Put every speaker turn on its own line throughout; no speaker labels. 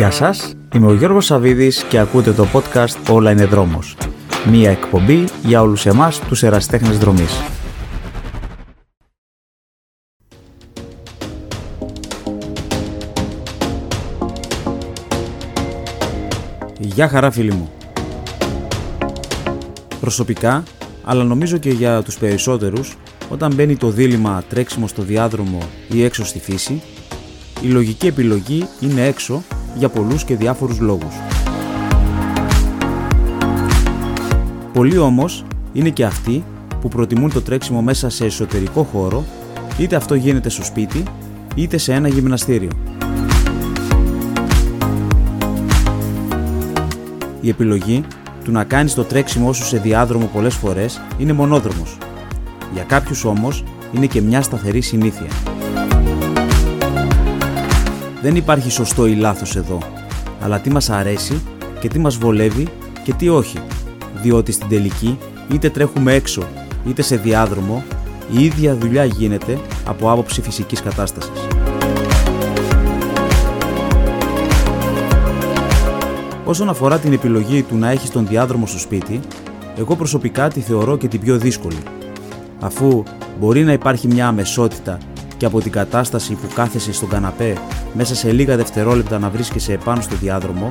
Γεια σας, είμαι ο Γιώργος Σαβίδης και ακούτε το podcast «Όλα είναι δρόμος». Μία εκπομπή για όλους εμάς τους εραστέχνες δρομής. Γεια χαρά φίλοι μου. Προσωπικά, αλλά νομίζω και για τους περισσότερους, όταν μπαίνει το δίλημα τρέξιμο στο διάδρομο ή έξω στη φύση, η λογική επιλογή είναι έξω για πολλούς και διάφορους λόγους. Πολλοί όμως είναι και αυτοί που προτιμούν το τρέξιμο μέσα σε εσωτερικό χώρο, είτε αυτό γίνεται στο σπίτι, είτε σε ένα γυμναστήριο. Η επιλογή του να κάνεις το τρέξιμό σου σε διάδρομο πολλές φορές είναι μονόδρομος. Για κάποιους όμως είναι και μια σταθερή συνήθεια. Δεν υπάρχει σωστό ή λάθος εδώ, αλλά τι μας αρέσει και τι μας βολεύει και τι όχι, διότι στην τελική είτε τρέχουμε έξω είτε σε διάδρομο, η ίδια δουλειά γίνεται από άποψη φυσικής κατάστασης. Όσον αφορά την επιλογή του να έχεις τον διάδρομο στο σπίτι, εγώ προσωπικά τη θεωρώ και την πιο δύσκολη. Αφού μπορεί να υπάρχει μια αμεσότητα και από την κατάσταση που κάθεσαι στον καναπέ μέσα σε λίγα δευτερόλεπτα να βρίσκεσαι επάνω στο διάδρομο,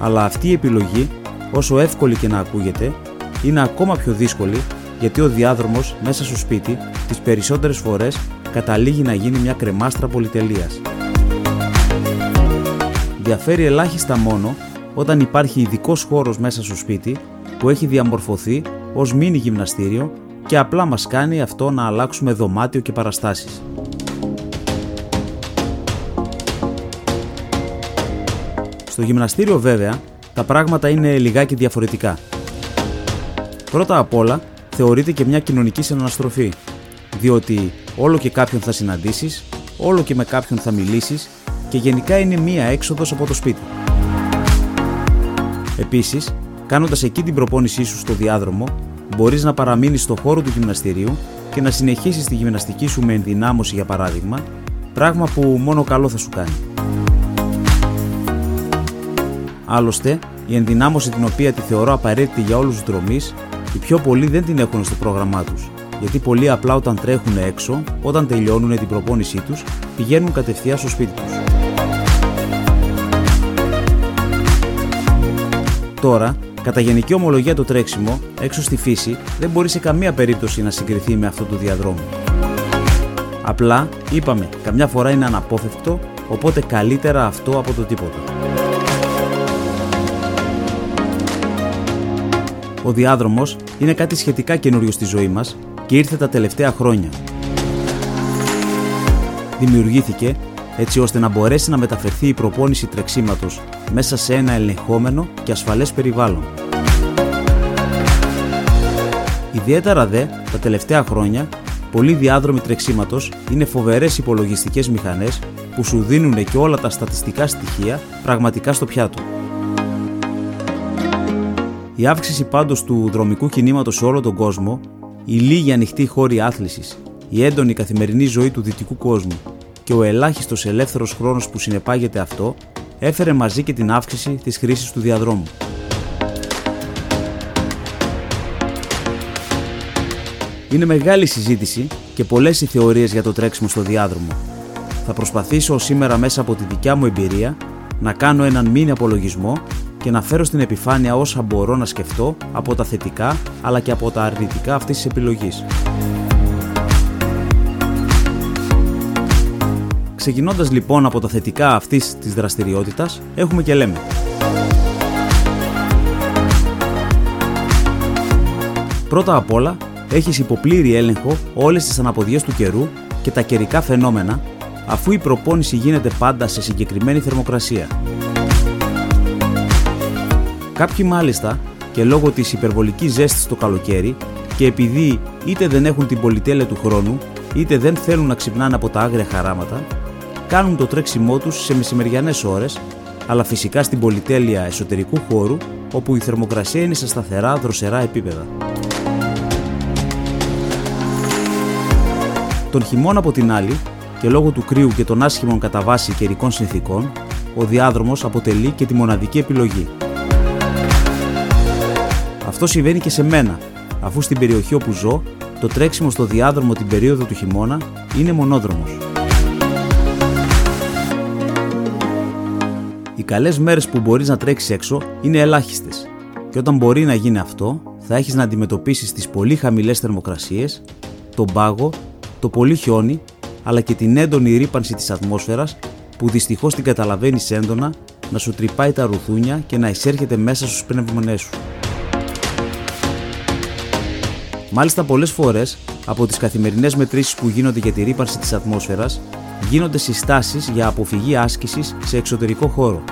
αλλά αυτή η επιλογή, όσο εύκολη και να ακούγεται, είναι ακόμα πιο δύσκολη γιατί ο διάδρομος μέσα στο σπίτι τις περισσότερες φορές καταλήγει να γίνει μια κρεμάστρα πολυτελείας. Διαφέρει ελάχιστα μόνο όταν υπάρχει ειδικός χώρος μέσα στο σπίτι που έχει διαμορφωθεί ως μίνι γυμναστήριο και απλά μας κάνει αυτό να αλλάξουμε δωμάτιο και παραστάσεις. Στο γυμναστήριο βέβαια τα πράγματα είναι λιγάκι διαφορετικά. Πρώτα απ' όλα θεωρείται και μια κοινωνική συναναστροφή, διότι όλο και κάποιον θα συναντήσεις, όλο και με κάποιον θα μιλήσεις και γενικά είναι μία έξοδος από το σπίτι. Επίσης, κάνοντας εκεί την προπόνησή σου στο διάδρομο, μπορείς να παραμείνεις στο χώρο του γυμναστηρίου και να συνεχίσεις τη γυμναστική σου με ενδυνάμωση για παράδειγμα, πράγμα που μόνο καλό θα σου κάνει. Άλλωστε, η ενδυνάμωση την οποία τη θεωρώ απαραίτητη για όλους τους δρομείς, οι πιο πολλοί δεν την έχουν στο πρόγραμμά τους, γιατί πολλοί απλά όταν τρέχουν έξω, όταν τελειώνουν την προπόνησή τους, πηγαίνουν κατευθείαν στο σπίτι τους. Τώρα, κατά γενική ομολογία το τρέξιμο, έξω στη φύση, δεν μπορεί σε καμία περίπτωση να συγκριθεί με αυτό του διαδρόμου. Απλά, είπαμε, καμιά φορά είναι αναπόφευκτο, οπότε καλύτερα αυτό από το τίποτα. Ο διάδρομος είναι κάτι σχετικά καινούριο στη ζωή μας και ήρθε τα τελευταία χρόνια. Δημιουργήθηκε έτσι ώστε να μπορέσει να μεταφερθεί η προπόνηση τρεξίματος μέσα σε ένα ελεγχόμενο και ασφαλές περιβάλλον. Ιδιαίτερα δε, τα τελευταία χρόνια, πολλοί διάδρομοι τρεξίματος είναι φοβερές υπολογιστικές μηχανές που σου δίνουν και όλα τα στατιστικά στοιχεία πραγματικά στο πιάτο. Η αύξηση πάντως του δρομικού κινήματος σε όλο τον κόσμο, η λίγη ανοιχτή χώρη άθλησης, η έντονη καθημερινή ζωή του δυτικού κόσμου και ο ελάχιστος ελεύθερος χρόνος που συνεπάγεται αυτό, έφερε μαζί και την αύξηση της χρήσης του διαδρόμου. Είναι μεγάλη συζήτηση και πολλές οι θεωρίες για το τρέξιμο στο διάδρομο. Θα προσπαθήσω σήμερα μέσα από τη δικιά μου εμπειρία να κάνω έναν μήνυ απολογισμό και να φέρω στην επιφάνεια όσα μπορώ να σκεφτώ από τα θετικά αλλά και από τα αρνητικά αυτής της επιλογής. Ξεκινώντας λοιπόν από τα θετικά αυτής της δραστηριότητας, έχουμε και λέμε. Πρώτα απ' όλα, έχεις υποπλήρη έλεγχο όλες τις αναποδιές του καιρού και τα καιρικά φαινόμενα, αφού η προπόνηση γίνεται πάντα σε συγκεκριμένη θερμοκρασία. Κάποιοι μάλιστα και λόγω της υπερβολικής ζέστης το καλοκαίρι και επειδή είτε δεν έχουν την πολυτέλεια του χρόνου είτε δεν θέλουν να ξυπνάνε από τα άγρια χαράματα, κάνουν το τρέξιμό τους σε μεσημεριανές ώρες, αλλά φυσικά στην πολυτέλεια εσωτερικού χώρου όπου η θερμοκρασία είναι σε σταθερά δροσερά επίπεδα. Τον χειμώνα από την άλλη, και λόγω του κρύου και των άσχημων κατά βάση καιρικών συνθήκων, ο διάδρομος αποτελεί και τη μοναδική επιλογή. Αυτό συμβαίνει και σε μένα, αφού στην περιοχή όπου ζω, το τρέξιμο στο διάδρομο την περίοδο του χειμώνα είναι μονόδρομος. Οι καλές μέρες που μπορείς να τρέξεις έξω είναι ελάχιστες και όταν μπορεί να γίνει αυτό, θα έχεις να αντιμετωπίσεις τις πολύ χαμηλές θερμοκρασίες, τον πάγο, το πολύ χιόνι, αλλά και την έντονη ρήπανση της ατμόσφαιρας που δυστυχώς την καταλαβαίνεις έντονα να σου τρυπάει τα ρουθούνια και να εισέρχεται μέσα στους πνεύμονές σου. Μάλιστα πολλές φορές, από τις καθημερινές μετρήσεις που γίνονται για τη ρήπανση της ατμόσφαιρας, γίνονται συστάσεις για αποφυγή άσκησης σε εξωτερικό χώρο.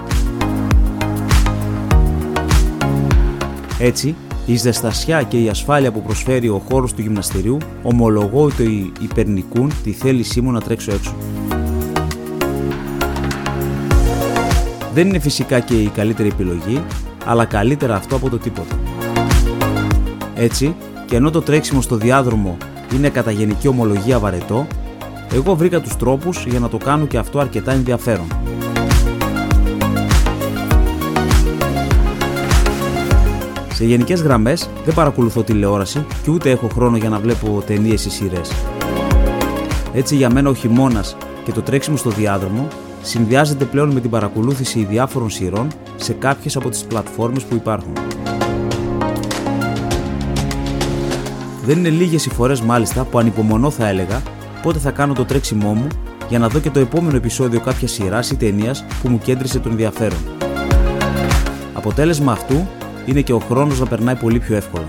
Έτσι, η ζεστασιά και η ασφάλεια που προσφέρει ο χώρος του γυμναστηρίου ομολογώ ότι υπερνικούν τη θέλησή μου να τρέξω έξω. Δεν είναι φυσικά και η καλύτερη επιλογή, αλλά καλύτερα αυτό από το τίποτα. Έτσι, και ενώ το τρέξιμο στο διάδρομο είναι κατά γενική ομολογία βαρετό, εγώ βρήκα τους τρόπους για να το κάνω και αυτό αρκετά ενδιαφέρον. Σε γενικές γραμμές δεν παρακολουθώ τηλεόραση και ούτε έχω χρόνο για να βλέπω ταινίες ή σειρές. Έτσι για μένα ο χειμώνας και το τρέξιμο στο διάδρομο συνδυάζεται πλέον με την παρακολούθηση διάφορων σειρών σε κάποιες από τις πλατφόρμες που υπάρχουν. Δεν είναι λίγες οι φορές μάλιστα που ανυπομονώ θα έλεγα πότε θα κάνω το τρέξιμό μου για να δω και το επόμενο επεισόδιο κάποια σειράς ή ταινίας που μου κέντρισε τον ενδιαφέρον. Αποτέλεσμα αυτού είναι και ο χρόνος να περνάει πολύ πιο εύκολα.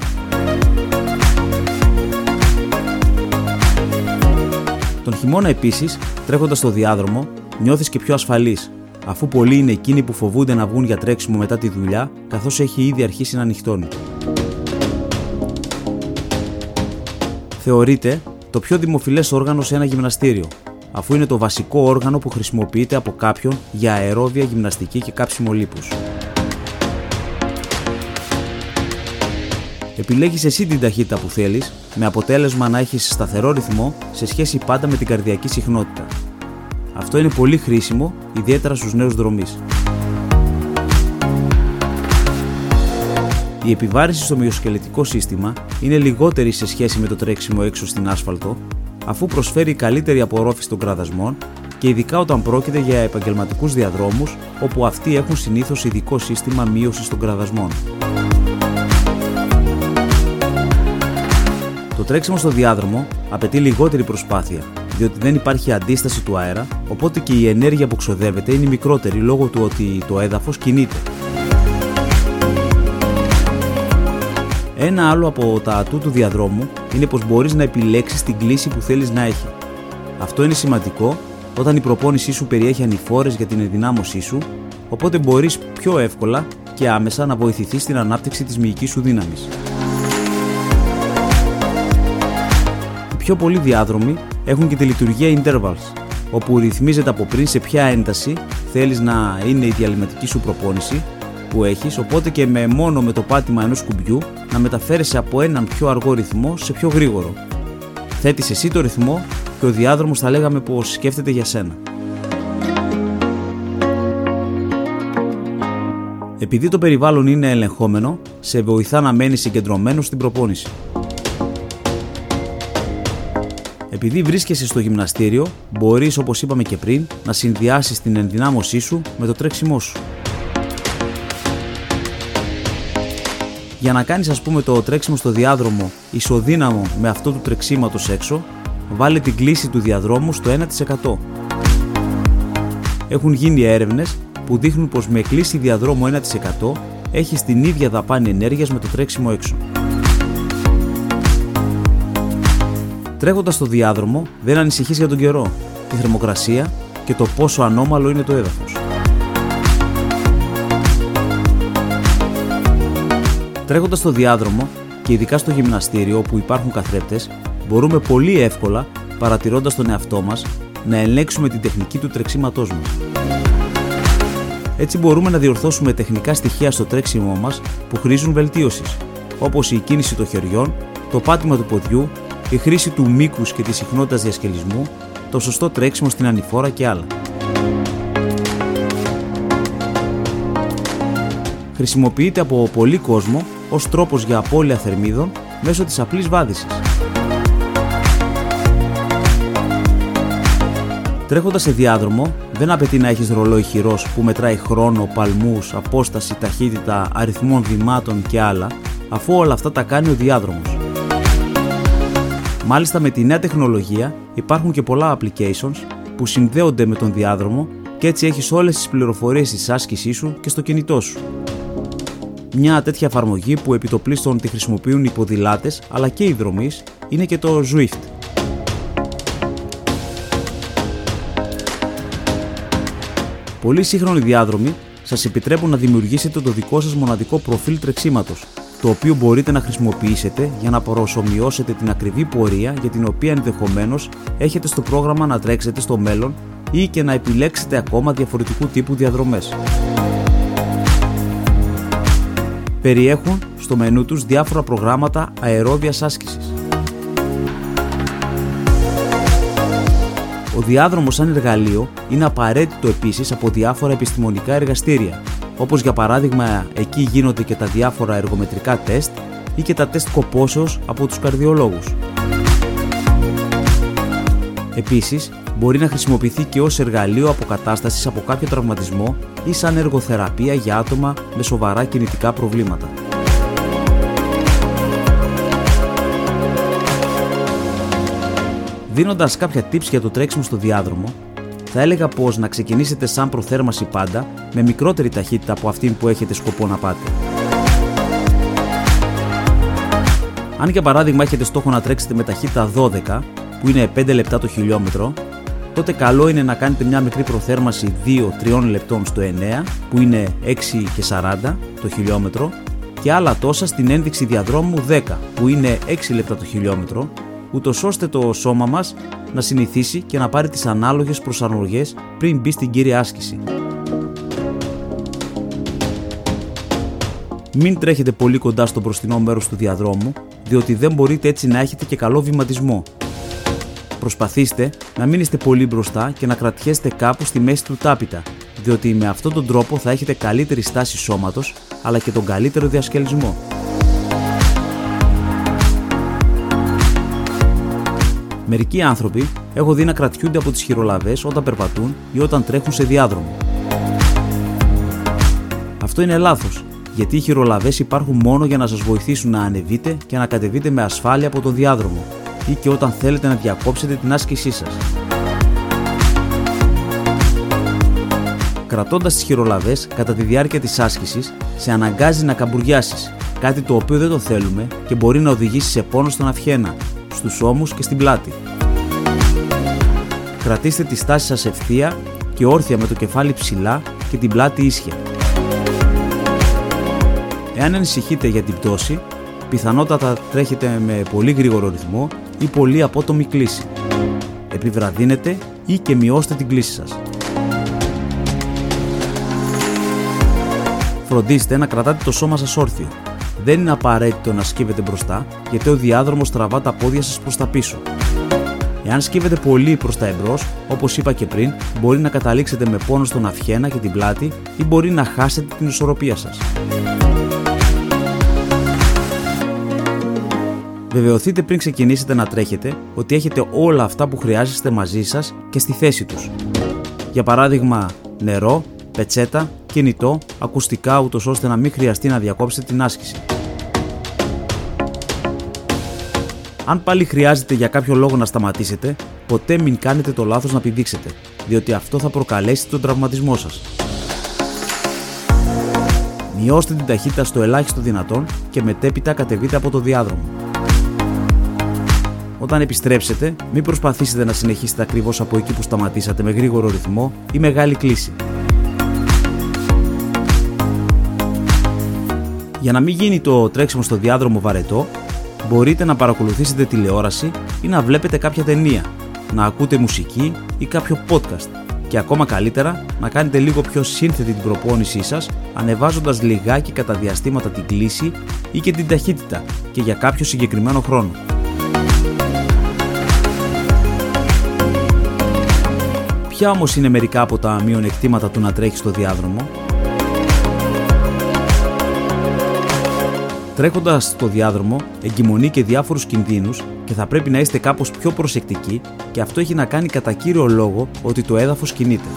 Τον χειμώνα επίσης, τρέχοντας στο διάδρομο, νιώθεις και πιο ασφαλής, αφού πολλοί είναι εκείνοι που φοβούνται να βγουν για τρέξιμο μετά τη δουλειά, καθώς έχει ήδη αρχίσει να ανοιχτώνει. θεωρείται το πιο δημοφιλές όργανο σε ένα γυμναστήριο, αφού είναι το βασικό όργανο που χρησιμοποιείται από κάποιον για αερόβια γυμναστική και κάψιμο λίπους. Επιλέγεις εσύ την ταχύτητα που θέλεις, με αποτέλεσμα να έχεις σταθερό ρυθμό σε σχέση πάντα με την καρδιακή συχνότητα. Αυτό είναι πολύ χρήσιμο, ιδιαίτερα στους νέους δρομείς. Η επιβάρηση στο μυοσκελετικό σύστημα είναι λιγότερη σε σχέση με το τρέξιμο έξω στην άσφαλτο, αφού προσφέρει καλύτερη απορρόφηση των κραδασμών και ειδικά όταν πρόκειται για επαγγελματικούς διαδρόμους όπου αυτοί έχουν συνήθως ειδικό σύστημα μείωσης των κραδασμών. Το τρέξιμο στο διάδρομο απαιτεί λιγότερη προσπάθεια, διότι δεν υπάρχει αντίσταση του αέρα, οπότε και η ενέργεια που ξοδεύεται είναι μικρότερη λόγω του ότι το έδαφος κινείται. Ένα άλλο από τα ατού του διαδρόμου είναι πως μπορείς να επιλέξεις την κλίση που θέλεις να έχει. Αυτό είναι σημαντικό όταν η προπόνησή σου περιέχει ανηφόρες για την ενδυνάμωσή σου, οπότε μπορείς πιο εύκολα και άμεσα να βοηθηθείς στην ανάπτυξη της μυϊκής σου δύναμης. Οι πιο πολλοί διάδρομοι έχουν και τη λειτουργία intervals, όπου ρυθμίζεται από πριν σε ποια ένταση θέλεις να είναι η διαλυματική σου προπόνηση που έχεις, οπότε και με μόνο με το πάτημα ενός κουμπιού να μεταφέρεσαι από έναν πιο αργό ρυθμό σε πιο γρήγορο. Θέτεις εσύ το ρυθμό και ο διάδρομος θα λέγαμε πως σκέφτεται για σένα. Επειδή το περιβάλλον είναι ελεγχόμενο, σε βοηθά να μένεις συγκεντρωμένος στην προπόνηση. Επειδή βρίσκεσαι στο γυμναστήριο, μπορείς όπως είπαμε και πριν να συνδυάσεις την ενδυνάμωσή σου με το τρέξιμό σου. Για να κάνεις ας πούμε το τρέξιμο στο διάδρομο ισοδύναμο με αυτό του τρεξίματος έξω, βάλε την κλίση του διαδρόμου στο 1%. Έχουν γίνει έρευνες που δείχνουν πως με κλίση διαδρόμου 1% έχεις την ίδια δαπάνη ενέργειας με το τρέξιμο έξω. Τρέχοντας στο διάδρομο δεν ανησυχείς για τον καιρό, τη θερμοκρασία και το πόσο ανώμαλο είναι το έδαφος. Τρέχοντας στο διάδρομο και ειδικά στο γυμναστήριο όπου υπάρχουν καθρέπτες, μπορούμε πολύ εύκολα, παρατηρώντας τον εαυτό μας, να ελέγξουμε την τεχνική του τρεξίματός μας. Έτσι μπορούμε να διορθώσουμε τεχνικά στοιχεία στο τρέξιμό μας που χρήζουν βελτίωσης, όπως η κίνηση των χεριών, το πάτημα του ποδιού, η χρήση του μήκους και της συχνότητας διασκελισμού, το σωστό τρέξιμο στην ανηφόρα και άλλα. χρησιμοποιείται από πολύ κόσμο ως τρόπος για απώλεια θερμίδων μέσω της απλής βάδισης. Τρέχοντας σε διάδρομο, δεν απαιτεί να έχεις ρολόι χειρός που μετράει χρόνο, παλμούς, απόσταση, ταχύτητα, αριθμό βημάτων και άλλα, αφού όλα αυτά τα κάνει ο διάδρομος. Μάλιστα με τη νέα τεχνολογία υπάρχουν και πολλά applications που συνδέονται με τον διάδρομο και έτσι έχεις όλες τις πληροφορίες της άσκησής σου και στο κινητό σου. Μια τέτοια εφαρμογή που επιτοπλίστων τη χρησιμοποιούν οι ποδηλάτες αλλά και οι δρομείς είναι και το Zwift. Πολλοί σύγχρονοι διάδρομοι σας επιτρέπουν να δημιουργήσετε το δικό σας μοναδικό προφίλ τρεξίματος το οποίο μπορείτε να χρησιμοποιήσετε για να προσωμιώσετε την ακριβή πορεία για την οποία ενδεχομένως έχετε στο πρόγραμμα να τρέξετε στο μέλλον ή και να επιλέξετε ακόμα διαφορετικού τύπου διαδρομές. Περιέχουν στο μενού τους διάφορα προγράμματα αερόβιας άσκησης. Ο διάδρομος σαν εργαλείο είναι απαραίτητο επίσης από διάφορα επιστημονικά εργαστήρια όπως για παράδειγμα εκεί γίνονται και τα διάφορα εργομετρικά τεστ ή και τα τεστ κοπόσεως από τους καρδιολόγους. Επίσης, μπορεί να χρησιμοποιηθεί και ως εργαλείο αποκατάστασης από κάποιο τραυματισμό ή σαν εργοθεραπεία για άτομα με σοβαρά κινητικά προβλήματα. Δίνοντας κάποια tips για το τρέξιμο στο διάδρομο, θα έλεγα πως να ξεκινήσετε σαν προθέρμαση πάντα με μικρότερη ταχύτητα από αυτήν που έχετε σκοπό να πάτε. Αν για παράδειγμα έχετε στόχο να τρέξετε με ταχύτητα 12, που είναι 5 λεπτά το χιλιόμετρο, τότε καλό είναι να κάνετε μια μικρή προθέρμαση 2-3 λεπτών στο 9, που είναι 6 και 40 το χιλιόμετρο, και άλλα τόσα στην ένδειξη διαδρόμου 10, που είναι 6 λεπτά το χιλιόμετρο, ούτως ώστε το σώμα μας να συνηθίσει και να πάρει τις ανάλογες προσαρμογές πριν μπει στην κύρια άσκηση. Μην τρέχετε πολύ κοντά στο μπροστινό μέρος του διαδρόμου, διότι δεν μπορείτε έτσι να έχετε και καλό βηματισμό. Προσπαθήστε να μην είστε πολύ μπροστά και να κρατιέστε κάπου στη μέση του τάπητα, διότι με αυτόν τον τρόπο θα έχετε καλύτερη στάση σώματος, αλλά και τον καλύτερο διασκελισμό. Μερικοί άνθρωποι έχω δει να κρατιούνται από τις χειρολαβές όταν περπατούν ή όταν τρέχουν σε διάδρομο. Αυτό είναι λάθος, γιατί οι χειρολαβές υπάρχουν μόνο για να σας βοηθήσουν να ανεβείτε και να κατεβείτε με ασφάλεια από τον διάδρομο ή και όταν θέλετε να διακόψετε την άσκησή σας. Κρατώντας τις χειρολαβές κατά τη διάρκεια της άσκησης, σε αναγκάζει να καμπουριάσεις, κάτι το οποίο δεν το θέλουμε και μπορεί να οδηγήσει σε πόνο στον αυχένα, στους ώμους και στην πλάτη. Κρατήστε τη στάση σας ευθεία και όρθια με το κεφάλι ψηλά και την πλάτη ίσια. Εάν ανησυχείτε για την πτώση, πιθανότατα τρέχετε με πολύ γρήγορο ρυθμό ή πολύ απότομη κλίση. Επιβραδύνετε ή και μειώστε την κλίση σας. Φροντίστε να κρατάτε το σώμα σας όρθιο δεν είναι απαραίτητο να σκύβετε μπροστά, γιατί ο διάδρομος τραβά τα πόδια σας προς τα πίσω. Εάν σκύβετε πολύ προς τα εμπρός, όπως είπα και πριν, μπορεί να καταλήξετε με πόνο στον αυχένα και την πλάτη ή μπορεί να χάσετε την ισορροπία σας. Βεβαιωθείτε πριν ξεκινήσετε να τρέχετε ότι έχετε όλα αυτά που χρειάζεστε μαζί σας και στη θέση τους. Για παράδειγμα, νερό, πετσέτα, κινητό, ακουστικά ούτως ώστε να μην χρειαστεί να διακόψετε την άσκηση. Αν πάλι χρειάζεται για κάποιο λόγο να σταματήσετε, ποτέ μην κάνετε το λάθος να πηδήξετε, διότι αυτό θα προκαλέσει τον τραυματισμό σας. Μειώστε την ταχύτητα στο ελάχιστο δυνατόν και μετέπειτα κατεβείτε από το διάδρομο. Όταν επιστρέψετε, μην προσπαθήσετε να συνεχίσετε ακριβώς από εκεί που σταματήσατε με γρήγορο ρυθμό ή μεγάλη κλίση. Για να μην γίνει το τρέξιμο στο διάδρομο βαρετό, μπορείτε να παρακολουθήσετε τηλεόραση ή να βλέπετε κάποια ταινία, να ακούτε μουσική ή κάποιο podcast και ακόμα καλύτερα να κάνετε λίγο πιο σύνθετη την προπόνησή σας ανεβάζοντας λιγάκι κατά διαστήματα την κλίση ή και την ταχύτητα και για κάποιο συγκεκριμένο χρόνο. Ποια όμως είναι μερικά από τα μειονεκτήματα του να τρέχει στο διάδρομο Τρέχοντας στο διάδρομο, εγκυμονεί και διάφορους κινδύνους και θα πρέπει να είστε κάπως πιο προσεκτικοί και αυτό έχει να κάνει κατά κύριο λόγο ότι το έδαφος κινείται.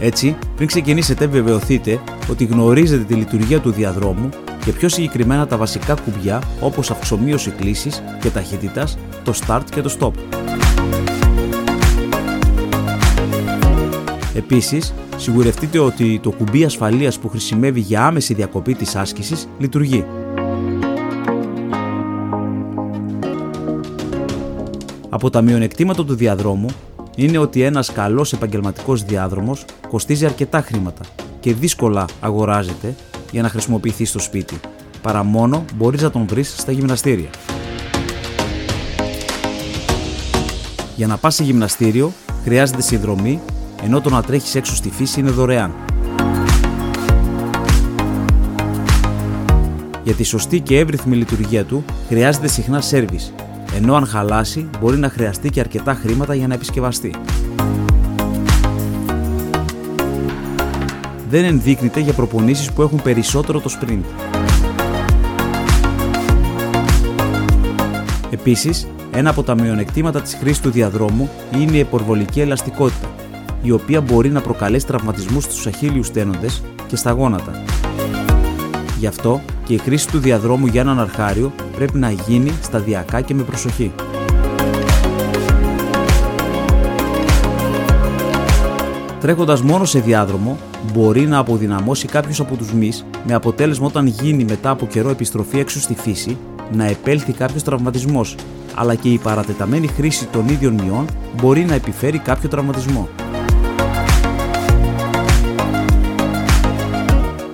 Έτσι, πριν ξεκινήσετε, βεβαιωθείτε ότι γνωρίζετε τη λειτουργία του διαδρόμου και πιο συγκεκριμένα τα βασικά κουμπιά όπως αυξομοίωση κλήσης και ταχύτητας, το start και το stop. Επίσης, σιγουρευτείτε ότι το κουμπί ασφαλείας που χρησιμεύει για άμεση διακοπή της άσκησης λειτουργεί. Από τα μειονεκτήματα του διαδρόμου είναι ότι ένας καλός επαγγελματικός διάδρομος κοστίζει αρκετά χρήματα και δύσκολα αγοράζεται για να χρησιμοποιηθείς στο σπίτι, παρά μόνο μπορείς να τον βρεις στα γυμναστήρια. Για να πας σε γυμναστήριο χρειάζεται συνδρομή, ενώ το να τρέχεις έξω στη φύση είναι δωρεάν. Για τη σωστή και εύρυθμη λειτουργία του χρειάζεται συχνά σέρβις, ενώ αν χαλάσει μπορεί να χρειαστεί και αρκετά χρήματα για να επισκευαστεί. Δεν ενδείκνυται για προπονήσεις που έχουν περισσότερο το sprint. Επίσης, ένα από τα μειονεκτήματα της χρήσης του διαδρόμου είναι η υπορβολική ελαστικότητα, η οποία μπορεί να προκαλέσει τραυματισμούς στους αχίλιους τένοντες και στα γόνατα. Γι' αυτό και η χρήση του διαδρόμου για έναν αρχάριο πρέπει να γίνει σταδιακά και με προσοχή. Τρέχοντας μόνο σε διάδρομο, μπορεί να αποδυναμώσει κάποιου από τους μυς, με αποτέλεσμα όταν γίνει μετά από καιρό επιστροφή έξω στη φύση να επέλθει κάποιος τραυματισμός, αλλά και η παρατεταμένη χρήση των ίδιων μειών μπορεί να επιφέρει κάποιο τραυματισμό.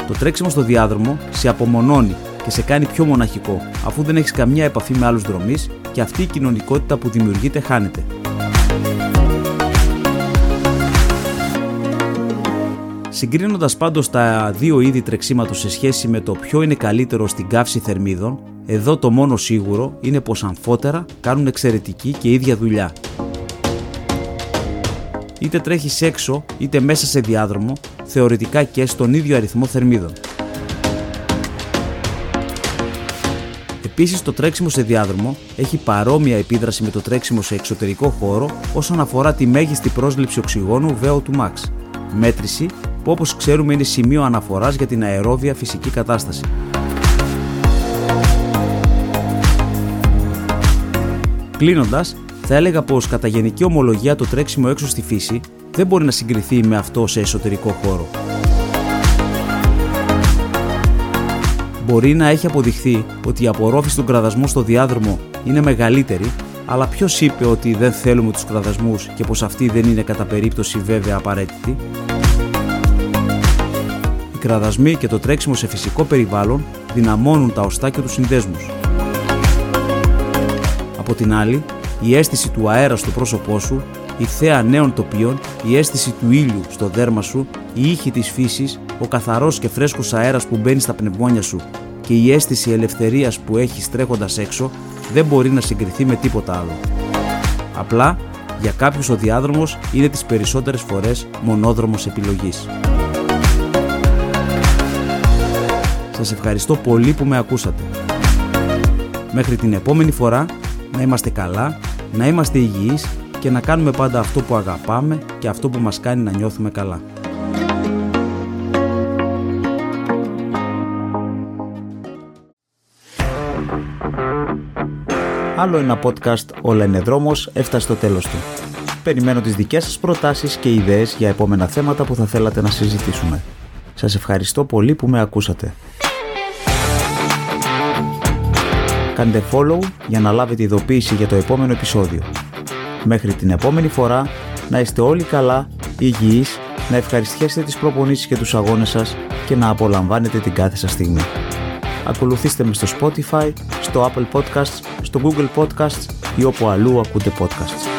Το τρέξιμο στο διάδρομο σε απομονώνει και σε κάνει πιο μοναχικό, αφού δεν έχεις καμία επαφή με άλλους δρομείς και αυτή η κοινωνικότητα που δημιουργείται χάνεται. Συγκρίνοντας πάντως τα δύο είδη τρεξίματος σε σχέση με το ποιο είναι καλύτερο στην καύση θερμίδων, εδώ το μόνο σίγουρο είναι πως αμφότερα κάνουν εξαιρετική και ίδια δουλειά. Είτε τρέχει έξω είτε μέσα σε διάδρομο, θεωρητικά και στον ίδιο αριθμό θερμίδων. Επίσης, το τρέξιμο σε διάδρομο έχει παρόμοια επίδραση με το τρέξιμο σε εξωτερικό χώρο όσον αφορά τη μέγιστη πρόσληψη οξυγόνου VO2 max, μέτρηση που όπως ξέρουμε είναι σημείο αναφοράς για την αερόβια φυσική κατάσταση. Κλείνοντας, θα έλεγα πως κατά γενική ομολογία το τρέξιμο έξω στη φύση δεν μπορεί να συγκριθεί με αυτό σε εσωτερικό χώρο. Μπορεί να έχει αποδειχθεί ότι η απορρόφηση των κραδασμών στο διάδρομο είναι μεγαλύτερη, αλλά ποιος είπε ότι δεν θέλουμε τους κραδασμούς και πως αυτοί δεν είναι κατά περίπτωση βέβαια απαραίτητοι κραδασμοί και το τρέξιμο σε φυσικό περιβάλλον δυναμώνουν τα οστά και τους συνδέσμους. Από την άλλη, η αίσθηση του αέρα στο πρόσωπό σου, η θέα νέων τοπίων, η αίσθηση του ήλιου στο δέρμα σου, η ήχη της φύσης, ο καθαρός και φρέσκος αέρας που μπαίνει στα πνευμόνια σου και η αίσθηση ελευθερίας που έχεις τρέχοντας έξω δεν μπορεί να συγκριθεί με τίποτα άλλο. Απλά, για κάποιους ο διάδρομος είναι τις περισσότερες φορές μονόδρομος επιλογής. Σας ευχαριστώ πολύ που με ακούσατε. Μέχρι την επόμενη φορά να είμαστε καλά, να είμαστε υγιείς και να κάνουμε πάντα αυτό που αγαπάμε και αυτό που μας κάνει να νιώθουμε καλά. Άλλο ένα podcast «Όλα είναι δρόμος» έφτασε στο τέλος του. Περιμένω τις δικές σας προτάσεις και ιδέες για επόμενα θέματα που θα θέλατε να συζητήσουμε. Σας ευχαριστώ πολύ που με ακούσατε. Κάντε follow για να λάβετε ειδοποίηση για το επόμενο επεισόδιο. Μέχρι την επόμενη φορά να είστε όλοι καλά, υγιείς, να ευχαριστιέσετε τις προπονήσεις και τους αγώνες σας και να απολαμβάνετε την κάθε σας στιγμή. Ακολουθήστε με στο Spotify, στο Apple Podcasts, στο Google Podcasts ή όπου αλλού ακούτε podcasts.